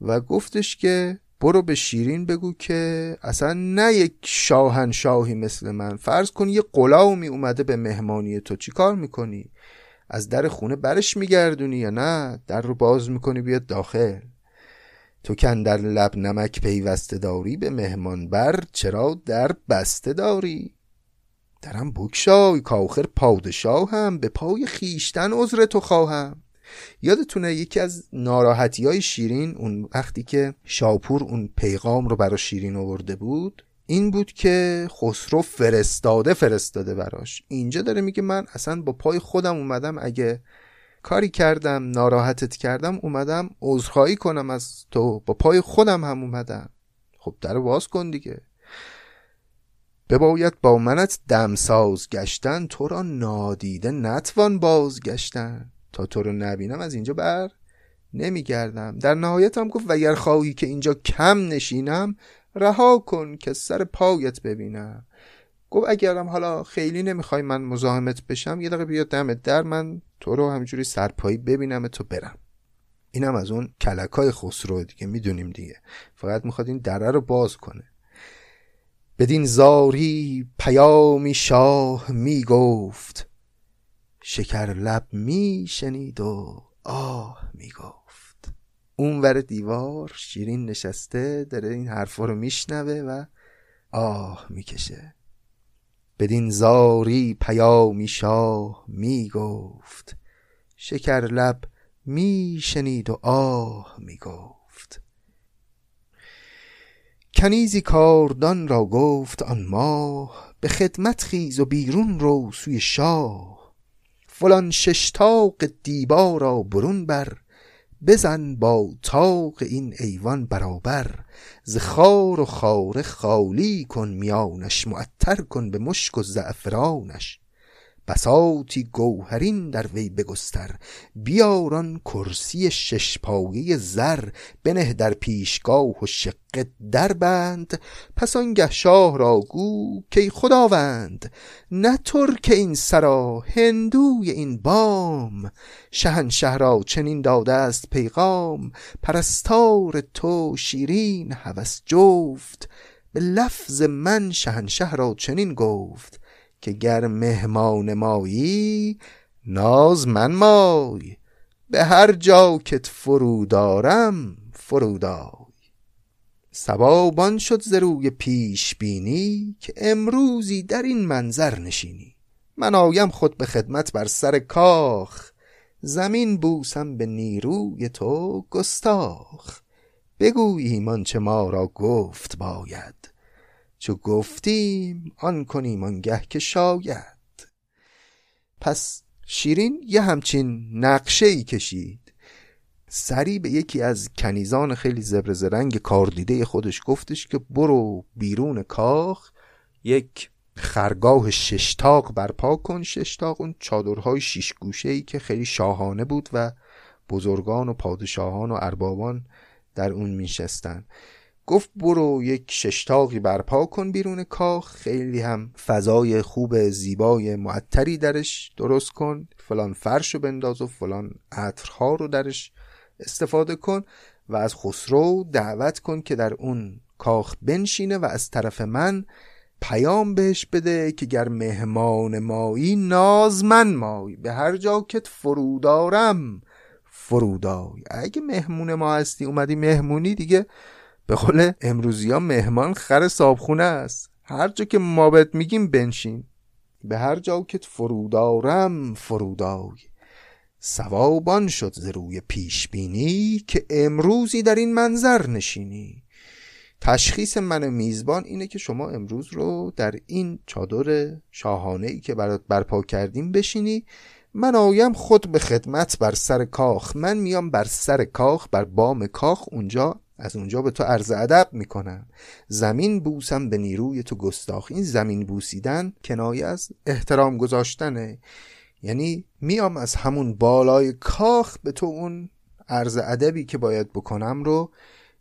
S1: و گفتش که برو به شیرین بگو که اصلا نه یک شاهنشاهی مثل من. فرض کن یه قلاومی اومده به مهمانی تو. چی کار می‌کنی؟ از در خونه برش میگردونی یا نه؟ در رو باز می‌کنی بیاد داخل. تو کن در لب نمک پیوسته داری به مهمان بر چرا در بسته داری؟ درم بکشای کاخر هم به پای خیشتن عذر تو خواهم. یادتونه یکی از ناراحتی های شیرین اون وقتی که شاپور اون پیغام رو برای شیرین آورده بود این بود که خسرو فرستاده فرستاده براش. اینجا داره میگه من اصلا با پای خودم اومدم اگه کاری کردم ناراحتت کردم اومدم عذرخواهی کنم از تو. با پای خودم هم اومدم. خب در باز کن دیگه. بباید با منت دمساز گشتن تو را نادیده نتوان بازگشتن. تا تو رو نبینم از اینجا بر نمیگردم. در نهایت هم گفت وگر خواهی که اینجا کم نشینم رها کن که سر پایت ببینم. گفت اگرم حالا خیلی نمی‌خوای من مزاحمت بشم یه دقیقه بیا دمت در من تو رو همجوری سرپایی ببینم تو برم. اینم از اون کلکای خسرو دیگه می‌دونیم دیگه. فقط می‌خواد این دره رو باز کنه. بدین زاری پیامی شاه می‌گفت شکر لب می شنید و آه می گفت اون ور دیوار شیرین نشسته داره این حرفا رو میشنوه و آه می‌کشه. بدین زاری پیامی شاه می گفت شکر لب می شنید و آه می گفت کنیزی کاردان را گفت آن ماه به خدمت خیز و بیرون رو سوی شاه. فلان ششتاق دیبا را برون بر بزن با تاق این ایوان برابر. ز خار و خاره خالی کن میانش معطر کن به مشک و زعفرانش بساتی گوهرین در وی بگستر. بیاران کرسی شش پایه زر بنه در پیشگاه و شق بند پس آنگه شاه را گو که خداوند نه ترک این سرا هندوی این بام. شهنشه را چنین داده است پیغام پرستار تو شیرین هوس جفت. به لفظ من شهنشه را چنین گفت که گر مهمان مایی ناز من مای. به هر جا که فرو دارم فرودای سبابان شد ز روی پیش بینی که امروزی در این منظر نشینی. من آیم خود به خدمت بر سر کاخ زمین بوسم به نیروی تو گستاخ. بگوییم آنچه ما را گفت باید. چو گفتیم آن کنیم آنگه که شاید. پس شیرین یه همچین نقشه ای کشید. سری به یکی از کنیزان خیلی زبر زرنگ کاردیده خودش گفتش که برو بیرون کاخ یک خرگاه ششتاق برپا کن. ششتاق اون چادرهای شیش گوشه ای که خیلی شاهانه بود و بزرگان و پادشاهان و اربابان در اون میشستن گفت برو یک ششتاقی برپا کن بیرون کاخ خیلی هم فضای خوب زیبای معطری درش درست کن فلان فرش رو بنداز و فلان عطرها رو درش استفاده کن و از خسرو دعوت کن که در اون کاخ بنشینه و از طرف من پیام بهش بده که گر مهمان مایی ناز من مایی. به هر جا که فرودارم فرودای. اگه مهمون ما هستی اومدی مهمونی دیگه به قول امروزی ها مهمان خر صابخونه است. هر جا که ما بهت میگیم بنشین. به هر جا که فرودارم فرودای. سوابان شد ز روی پیش بینی که امروزی در این منظر نشینی. تشخیص من میزبان اینه که شما امروز رو در این چادر شاهانه ای که برات برپا کردیم بشینی. من آیم خود به خدمت بر سر کاخ. من میام بر سر کاخ بر بام کاخ اونجا از اونجا به تو عرض ادب می‌کنم. زمین بوسم به نیروی تو گستاخ. این زمین بوسیدن کنایه از احترام گذاشتنه. یعنی میام از همون بالای کاخ به تو اون عرض ادبی که باید بکنم رو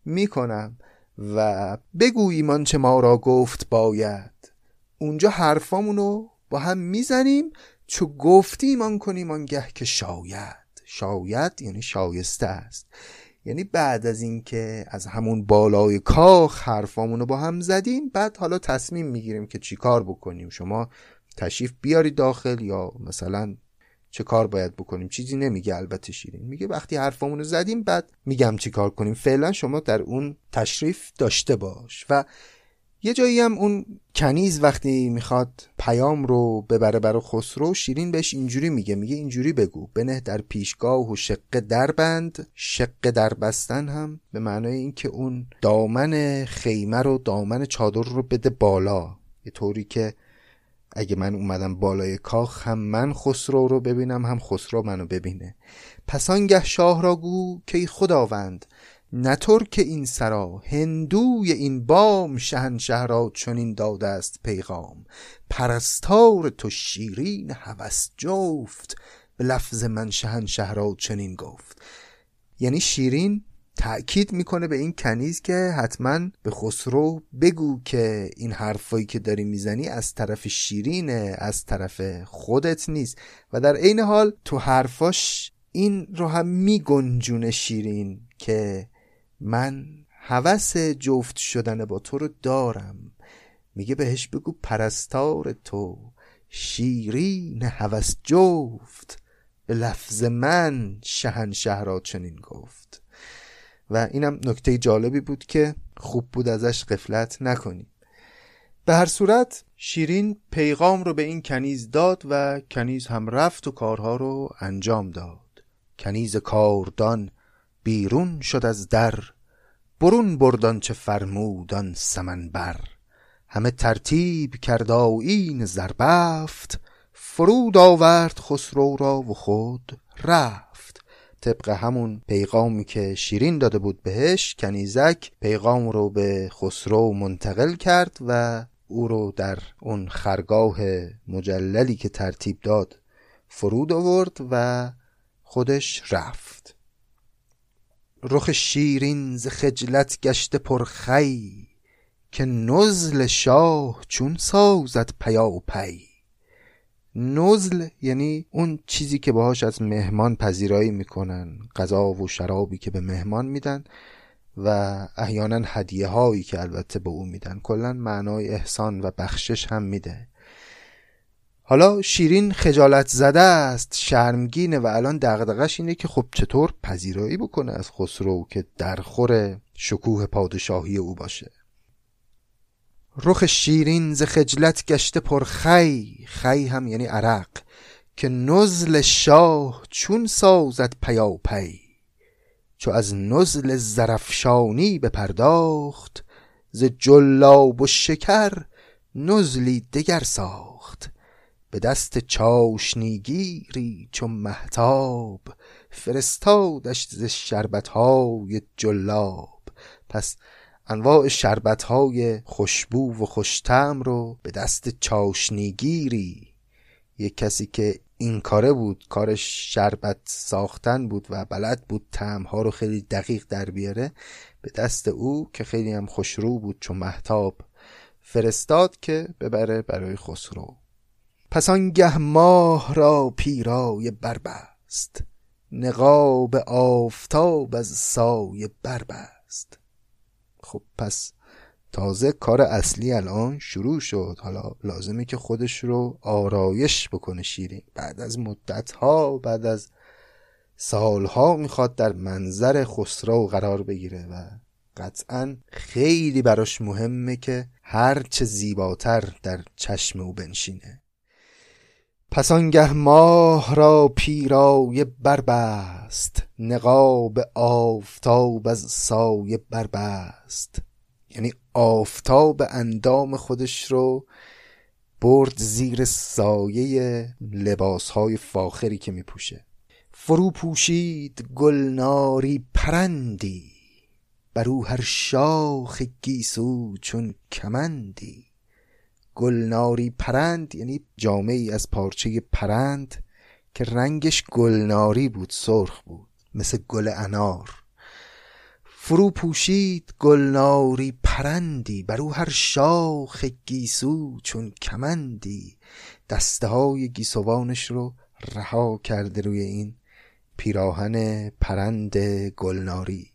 S1: می‌کنم و بگو ایمان چه ما را گفت باید. اونجا حرفامونو با هم می‌زنیم چو گفتی ایمان کنیم آنگه که شاید. شاید یعنی شایسته است. یعنی بعد از اینکه از همون بالای کاخ حرفامونو با هم زدیم بعد حالا تصمیم می‌گیریم که چیکار بکنیم. شما تشریف بیاری داخل یا مثلا چه کار باید بکنیم؟ چیزی نمیگه البته شیرین میگه. وقتی حرفامونو زدیم بعد میگم چی کار کنیم. فعلا شما در اون تشریف داشته باش و یه جایی هم اون کنیز وقتی می‌خواد پیام رو ببره برای خسرو شیرین بهش اینجوری میگه میگه اینجوری بگو. بنه در پیشگاه و شق دربند شق در بستن هم به معنای اینکه اون دامن خیمه رو دامن چادر رو بده بالا. یه طوری که اگه من اومدم بالای کاخ هم من خسرو رو ببینم هم خسرو منو ببینه. پس آنگه شاه را گو که خداوند نطور که این سرا هندوی این بام شهنشه را چنین داده است پیغام. پرستار تو شیرین هوس جفت به لفظ من شهنشه را چنین گفت. یعنی شیرین تأکید می‌کنه به این کنیز که حتما به خسرو بگو که این حرفایی که داری می‌زنی از طرف شیرینه از طرف خودت نیست. و در عین حال تو حرفاش این رو هم میگنجونه شیرین که من هوس جفت شدن با تو رو دارم. میگه بهش بگو پرستار تو. شیرین هوس جفت. به لفظ من شهنشه را چنین گفت. و اینم نکته جالبی بود که خوب بود ازش قفلت نکنیم. به هر صورت شیرین پیغام رو به این کنیز داد و کنیز هم رفت و کارها رو انجام داد. کنیز کاردان بیرون شد از در برون بردان چه فرمودان سمن بر همه ترتیب کرد این زربفت فرود آورد خسرو را و خود رفت. طبق همون پیغامی که شیرین داده بود بهش کنیزک پیغام رو به خسرو منتقل کرد و او رو در اون خرگاه مجللی که ترتیب داد فرود آورد و خودش رفت. رخ شیرین ز خجلت گشته پرخی که نزل شاه چون سازد پیا و پی نزل یعنی اون چیزی که باهاش از مهمان پذیرایی می‌کنن غذا و شرابی که به مهمان میدن و احیانا هدیه هایی که البته به او میدن. کلا معنای احسان و بخشش هم میده. حالا شیرین خجالت زده است شرمگینه و الان دغدغش اینه که خب چطور پذیرایی بکنه از خسرو که در خور شکوه پادشاهی او باشه. رخ شیرین ز خجلت گشته پر خی خی هم یعنی عرق که نزل شاه چون سازد پیا پی چو از نزل زرفشانی بپرداخت ز جلاب و شکر نزلی دگر ساخت. به دست چاشنیگیری چون محتاب فرستادش ز شربتهای جلاب. پس انواع شربتهای خوشبو و خوشتم رو به دست چاشنیگیری. یک کسی که این کاره بود کارش شربت ساختن بود و بلد بود تعمها رو خیلی دقیق در بیاره به دست او که خیلی هم خوشرو بود چون محتاب فرستاد که ببره برای خسرو. پس آنگه ماه را پیرای بربست نقاب آفتاب از سایه بربست. خب پس تازه کار اصلی الان شروع شد. حالا لازمه که خودش رو آرایش بکنه شیرین. بعد از مدت ها بعد از سالها می‌خواد در منظر خسرو قرار بگیره و قطعا خیلی براش مهمه که هرچه زیباتر در چشم او بنشینه. پس آنگه ماه را پیرای بربست نقاب آفتاب از سایه بربست. یعنی آفتاب اندام خودش رو برد زیر سایه لباس های فاخری که می پوشه فرو پوشید گلناری پرندی برو هر شاخ گیسو چون کمندی. گلناری پرند یعنی جامعی از پارچه پرند که رنگش گلناری بود سرخ بود مثل گل انار. فرو پوشید گلناری پرندی بر او هر شاخ گیسو چون کمندی. دسته های گیسوانش رو رها کرده روی این پیراهن پرند گلناری.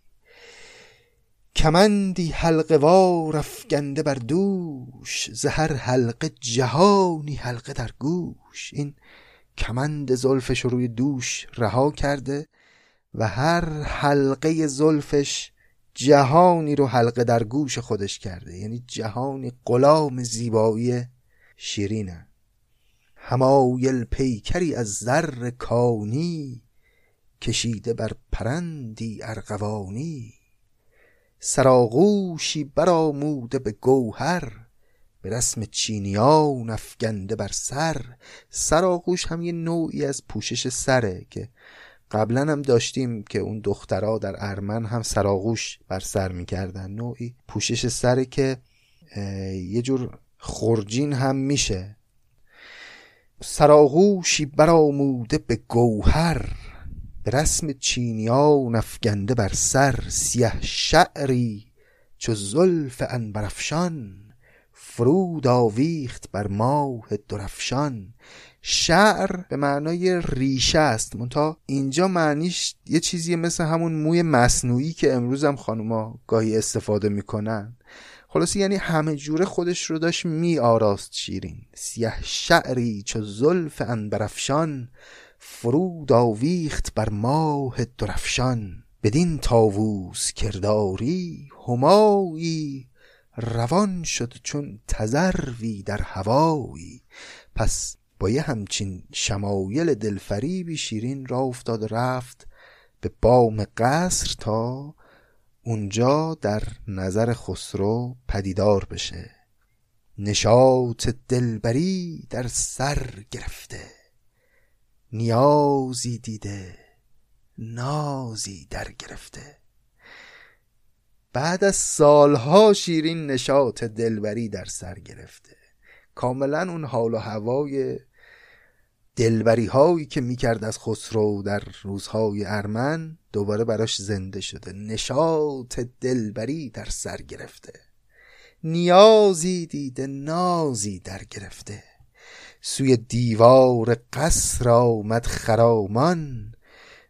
S1: کمندی حلقه وار افگنده بر دوش زهر حلقه جهانی حلقه در گوش. این کمند زلفش روی دوش رها کرده و هر حلقه زلفش جهانی رو حلقه در گوش خودش کرده. یعنی جهانی غلام زیبایی شیرینه. همایل پیکری از زر کانی کشیده بر پرندی ارغوانی. سراغوشی برآموده به گوهر به رسم چینیان افگنده بر سر. سراغوش هم یه نوعی از پوشش سره که قبلا هم داشتیم که اون دخترها در ارمن هم سراغوش بر سر می‌کردن. نوعی پوشش سره که یه جور خورجین هم میشه. سراغوشی برآموده به گوهر. به رسم چینیان افگنده بر سر سیه شعری چو زلف انبرفشان فرود آویخت بر ماه درفشان شعر به معنای ریشه است. منتها اینجا معنیش یه چیزی مثل همون موی مصنوعی که امروز هم خانوما گاهی استفاده می‌کنن. خلاصی یعنی همه جوره خودش رو داشت می آراست شیرین. سیه شعری چو زلف انبرفشان فرود آویخت بر ماه درفشان بدین تاووس کرداری همایی. روان شد چون تزروی در هوایی. پس با یه همچین شمایل دلفریبی شیرین را افتاد رفت به بام قصر تا اونجا در نظر خسرو پدیدار بشه. نشاط دلبری در سر گرفته. نیازی دیده نازی در گرفته. بعد از سالها شیرین نشاط دلبری در سر گرفته. کاملا اون حال و هوای دلبری هایی که می‌کرد از خسرو در روزهای ارمن دوباره براش زنده شده. نشاط دلبری در سر گرفته. نیازی دیده نازی در گرفته. سوی دیوار قصر آمد خرامان.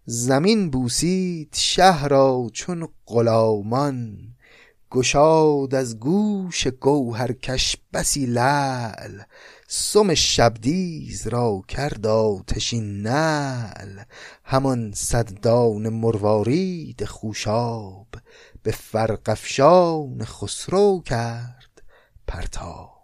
S1: زمین بوسید شهر را چون غلامان. گشاد از گوش گوهرکش بسی لعل. سم شبدیز را کرد آتشین نعل. همان صددان مروارید خوشاب به فرقفشان خسرو کرد پرتاب.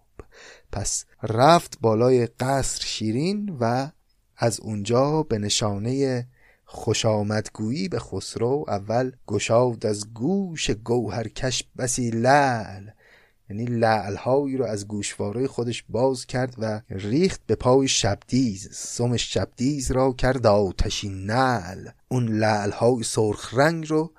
S1: پس رفت بالای قصر شیرین و از اونجا به نشانه خوش آمدگویی به خسرو اول گشاد از گوش گوهرکش بسی لعل یعنی لعلهایی رو از گوشواره خودش باز کرد و ریخت به پای شبدیز سم شبدیز را کرد آتشین نعل. اون لعلهای سرخ رنگ رو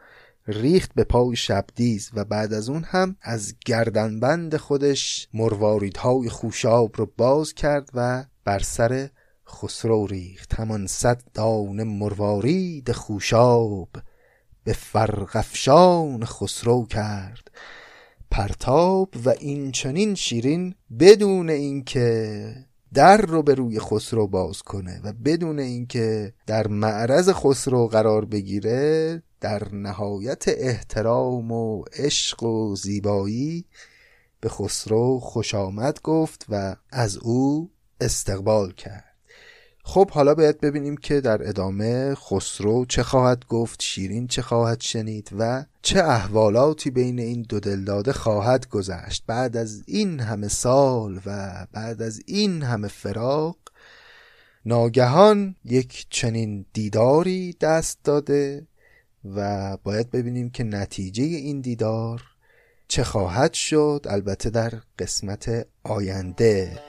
S1: ریخت به پای شبدیز و بعد از اون هم از گردنبند خودش مرواریدهای خوشاب رو باز کرد و بر سر خسرو ریخت. همان صد دانه مروارید خوشاب به فرقفشان خسرو کرد. پرتاب و این چنین شیرین بدون اینکه در رو به روی خسرو باز کنه و بدون اینکه در معرض خسرو قرار بگیره در نهایت احترام و عشق و زیبایی به خسرو خوش آمد گفت و از او استقبال کرد. خب حالا باید ببینیم که در ادامه خسرو چه خواهد گفت شیرین چه خواهد شنید و چه احوالاتی بین این دو دلداده خواهد گذشت. بعد از این همه سال و بعد از این همه فراق ناگهان یک چنین دیداری دست داده و باید ببینیم که نتیجه این دیدار چه خواهد شد. البته در قسمت آینده.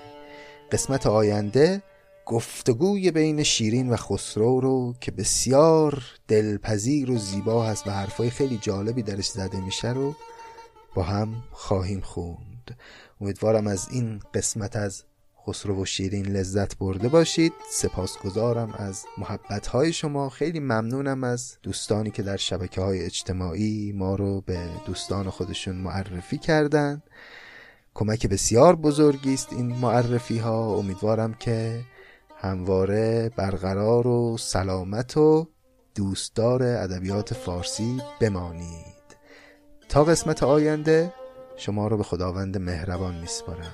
S1: قسمت آینده گفتگوی بین شیرین و خسرو رو که بسیار دلپذیر و زیبا هست و حرفای خیلی جالبی درش زده میشه رو با هم خواهیم خوند. امیدوارم از این قسمت از خسرو و شیرین لذت برده باشید. سپاسگزارم از محبت های شما. خیلی ممنونم از دوستانی که در شبکه های اجتماعی ما رو به دوستان خودشون معرفی کردن. کمک بسیار بزرگی است این معرفی ها امیدوارم که همواره برقرار و سلامت و دوستدار ادبیات فارسی بمانید. تا قسمت آینده شما رو به خداوند مهربان میسپارم.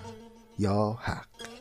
S1: یا حق.